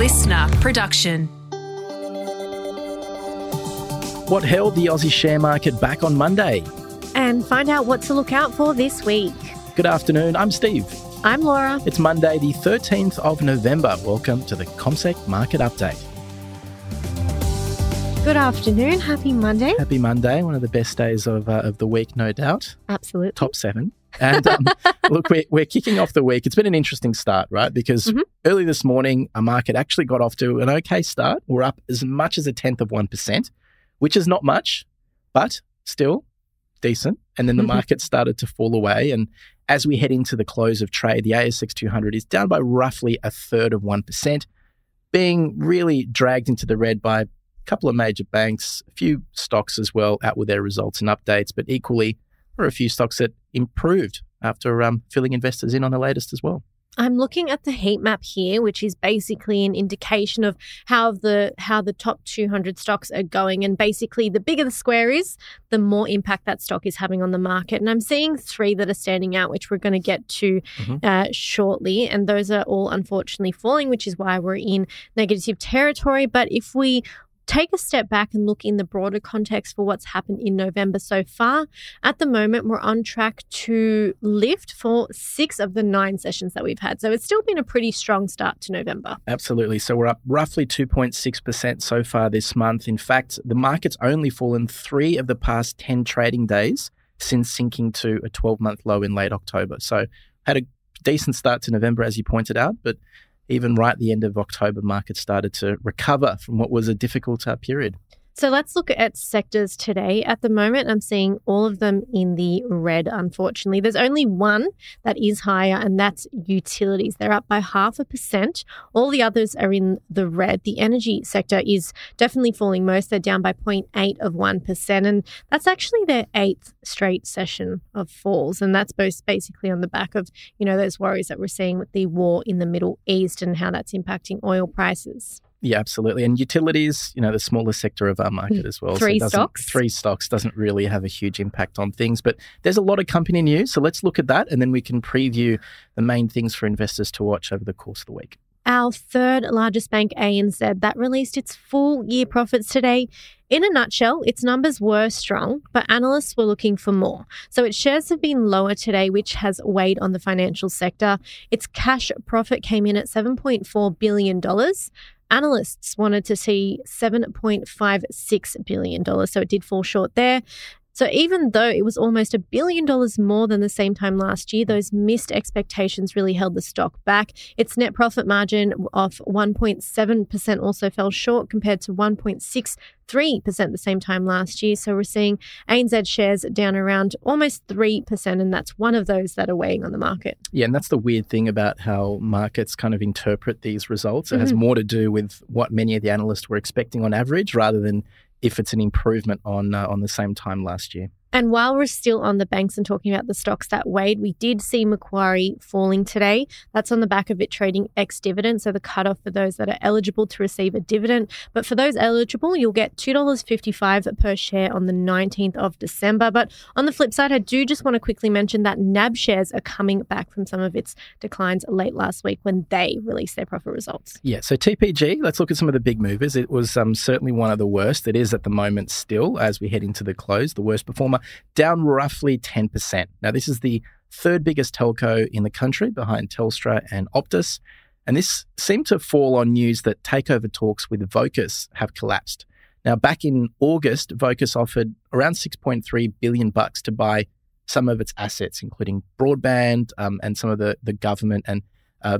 listener production. What held the Aussie share market back on Monday? And find out what to look out for this week. Good afternoon, I'm Steve. I'm Laura. It's Monday, the 13th of November. Welcome to the CommSec Market Update. Good afternoon. Happy Monday. Happy Monday, one of the best days of, uh, of the week, no doubt. Absolutely. Top seven. And um, look, we're, we're kicking off the week. It's been an interesting start, right? Because Mhm. early this morning, a market actually got off to an okay start. We're up as much as a tenth of 1%, which is not much, but still decent. And then the Mhm. market started to fall away. And as we head into the close of trade, the ASX 200 is down by roughly a third of 1%, being really dragged into the red by a couple of major banks, a few stocks as well out with their results and updates, but equally, are a few stocks that improved after um, filling investors in on the latest as well. I'm looking at the heat map here, which is basically an indication of how the how the top 200 stocks are going. And basically, the bigger the square is, the more impact that stock is having on the market. And I'm seeing three that are standing out, which we're going to get to Mhm. uh, shortly. And those are all unfortunately falling, which is why we're in negative territory. But if we take a step back and look in the broader context for what's happened in November so far, at the moment we're on track to lift for six of the nine sessions that we've had. So it's still been a pretty strong start to November. Absolutely. So we're up roughly 2.6% so far this month. In fact, the market's only fallen three of the past 10 trading days since sinking to a 12 month low in late October. So had a decent start to November, as you pointed out, but even right at the end of October, markets started to recover from what was a difficult uh, period. So let's look at sectors today. At the moment, I'm seeing all of them in the red, unfortunately. There's only one that is higher, and that's utilities. They're up by half a percent. All the others are in the red. The energy sector is definitely falling most. They're down by 0.8 of 1%. And that's actually their eighth straight session of falls. And that's both basically on the back of, you know, those worries that we're seeing with the war in the Middle East and how that's impacting oil prices. Yeah, absolutely. And utilities, you know, the smallest sector of our market mm, as well. Three doesn't- stocks? Three stocks doesn't really have a huge impact on things. But there's a lot of company news. So let's look at that and then we can preview the main things for investors to watch over the course of the week. Our third largest bank, ANZ, that released its full year profits today. In a nutshell, its numbers were strong, but analysts were looking for more. So its shares have been lower today, which has weighed on the financial sector. Its cash profit came in at $7.4 billion. Analysts wanted to see $7.56 billion, so it did fall short there. So even though it was almost a billion dollars more than the same time last year, those missed expectations really held the stock back. Its net profit margin of 1.7% also fell short compared to 1.63% the same time last year. So we're seeing ANZ shares down around almost 3%, and that's one of those that are weighing on the market. Yeah, and that's the weird thing about how markets kind of interpret these results. It has Mhm. more to do with what many of the analysts were expecting on average rather than if it's an improvement on uh, on the same time last year. And while we're still on the banks and talking about the stocks that weighed, we did see Macquarie falling today. That's on the back of it trading ex dividend, so the cutoff for those that are eligible to receive a dividend. But for those eligible, you'll get $2.55 per share on the 19th of December. But on the flip side, I do just want to quickly mention that NAB shares are coming back from some of its declines late last week when they released their profit results. Yeah, so TPG, let's look at some of the big movers. It was um, certainly one of the worst. It is at the moment still, as we head into the close, the worst performer, down roughly 10%. Now, this is the third biggest telco in the country behind Telstra and Optus. And this seemed to fall on news that takeover talks with Vocus have collapsed. Now, back in August, Vocus offered around 6.3 billion bucks to buy some of its assets, including broadband um, and some of the, the government and uh,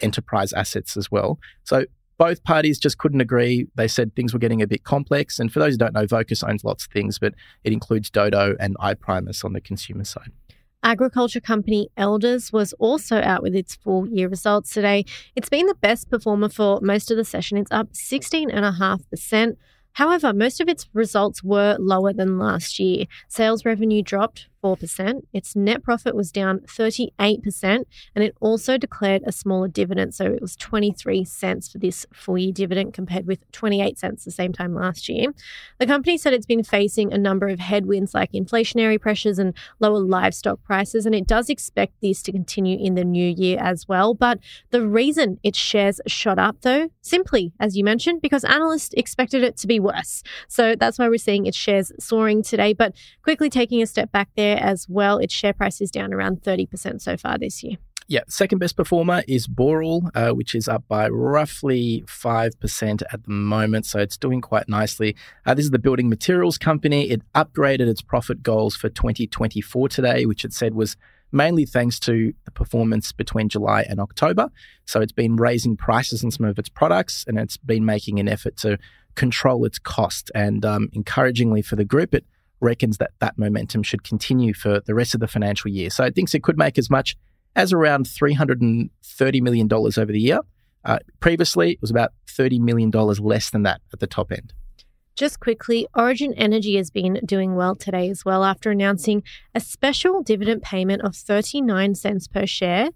enterprise assets as well. So both parties just couldn't agree. They said things were getting a bit complex. And for those who don't know, Vocus owns lots of things, but it includes Dodo and iPrimus on the consumer side. Agriculture company Elders was also out with its full year results today. It's been the best performer for most of the session. It's up 16.5%. However, most of its results were lower than last year. Sales revenue dropped 4%. Its net profit was down 38%, and it also declared a smaller dividend. So it was 23 cents for this full year dividend compared with 28 cents the same time last year. The company said it's been facing a number of headwinds like inflationary pressures and lower livestock prices, and it does expect these to continue in the new year as well. But the reason its shares shot up, though, simply, as you mentioned, because analysts expected it to be worse. So that's why we're seeing its shares soaring today. But quickly taking a step back there as well, its share price is down around 30% so far this year. Yeah, second best performer is Boral, uh, which is up by roughly 5% at the moment. So it's doing quite nicely. Uh, this is the building materials company. It upgraded its profit goals for 2024 today, which it said was mainly thanks to the performance between July and October. So it's been raising prices on some of its products and it's been making an effort to control its cost. And um, encouragingly for the group, it reckons that that momentum should continue for the rest of the financial year. So it thinks it could make as much as around $330 million over the year. Uh, previously, it was about $30 million less than that at the top end. Just quickly, Origin Energy has been doing well today as well after announcing a special dividend payment of 39 cents per share,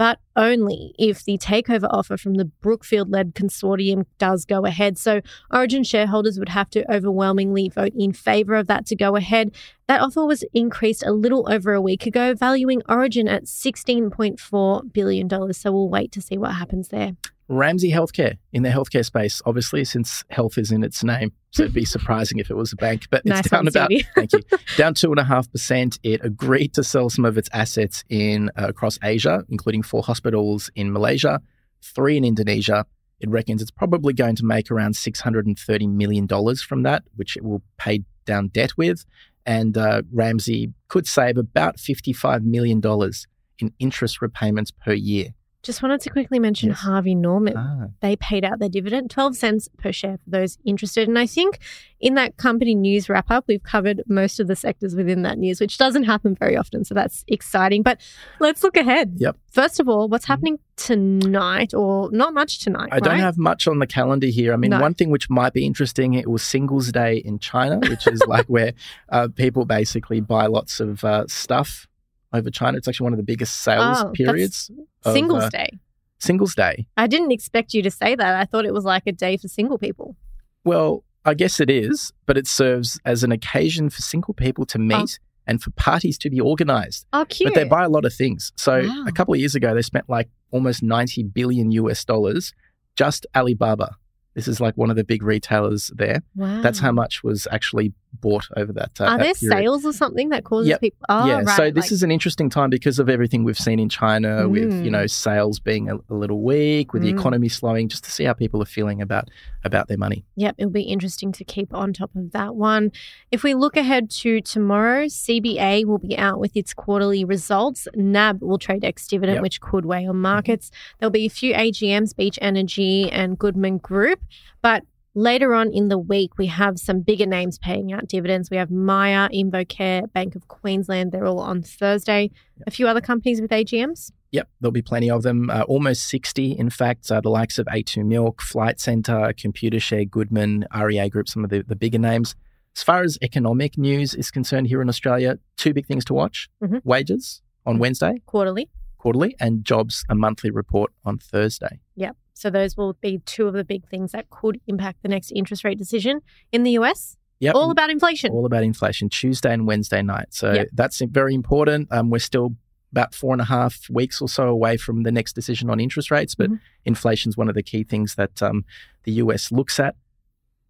but only if the takeover offer from the Brookfield led consortium does go ahead. So, Origin shareholders would have to overwhelmingly vote in favour of that to go ahead. That offer was increased a little over a week ago, valuing Origin at $16.4 billion. So, we'll wait to see what happens there. Ramsay Healthcare in the healthcare space, obviously, since health is in its name. So it'd be surprising if it was a bank, but it's Nice down about thank you down two and a half percent. It agreed to sell some of its assets in uh, across Asia, including four hospitals in Malaysia, three in Indonesia. It reckons it's probably going to make around six hundred and thirty million dollars from that, which it will pay down debt with. And uh, Ramsay could save about fifty-five million dollars in interest repayments per year. Just wanted to quickly mention Yes. Harvey Norman. Ah, they paid out their dividend, 12 cents per share for those interested. And I think in that company news wrap up, we've covered most of the sectors within that news, which doesn't happen very often. So that's exciting. But let's look ahead. Yep. First of all, what's happening tonight, or not much tonight? I don't have much on the calendar here. I mean, No. one thing which might be interesting, it was Singles Day in China, which is like where uh, people basically buy lots of uh, stuff over China. It's actually one of the biggest sales Oh, periods. of, Singles uh, Day. Singles Day. I didn't expect you to say that. I thought it was like a day for single people. Well, I guess it is, but it serves as an occasion for single people to meet and for parties to be organized. Oh, cute. But they buy a lot of things. So Wow. a couple of years ago, they spent like almost 90 billion US dollars just Alibaba. This is like one of the big retailers there. wow. That's how much was actually bought over that. Uh, Are that there period. sales or something that causes Yep. people? Oh, yeah, right. so this like- is an interesting time because of everything we've seen in China with you Mm. know sales being a, a little weak, with the Mm. economy slowing, just to see how people are feeling about about their money. Yep, it'll be interesting to keep on top of that one. If we look ahead to tomorrow, CBA will be out with its quarterly results. NAB will trade ex dividend, Yep. which could weigh on markets. There'll be a few AGMs, Beach Energy and Goodman Group. But later on in the week, we have some bigger names paying out dividends. We have Maya, Invocare, Bank of Queensland. They're all on Thursday. A few other companies with AGMs. Yep, there'll be plenty of them. Uh, almost 60, in fact, uh, the likes of A2 Milk, Flight Centre, Computershare, Goodman, REA Group, some of the, the bigger names. As far as economic news is concerned here in Australia, two big things to watch Mhm. wages on Mhm. Wednesday, Quarterly. quarterly, and jobs, a monthly report on Thursday. Yep. So those will be two of the big things that could impact the next interest rate decision in the US. Yep. All about inflation. all about inflation Tuesday and Wednesday night. So Yep. that's very important. Um, we're still about four and a half weeks or so away from the next decision on interest rates, but Mhm. inflation is one of the key things that um, the US looks at.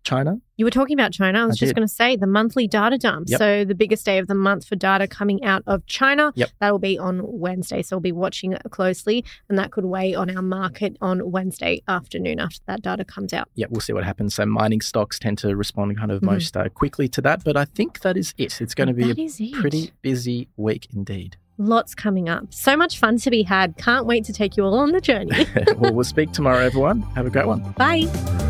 China, You were talking about China. I was I just going to say the monthly data dump. Yep. So the biggest day of the month for data coming out of China. Yep. That will be on Wednesday. So we'll be watching it closely, and that could weigh on our market on Wednesday afternoon after that data comes out. yeah, we'll see what happens. So mining stocks tend to respond kind of Mhm. most uh, quickly to that, but I think that is it. It's going to be That a pretty busy week indeed. Lots coming up. So much fun to be had. Can't wait to take you all on the journey. well, we'll speak tomorrow, everyone. Have a great one. Bye.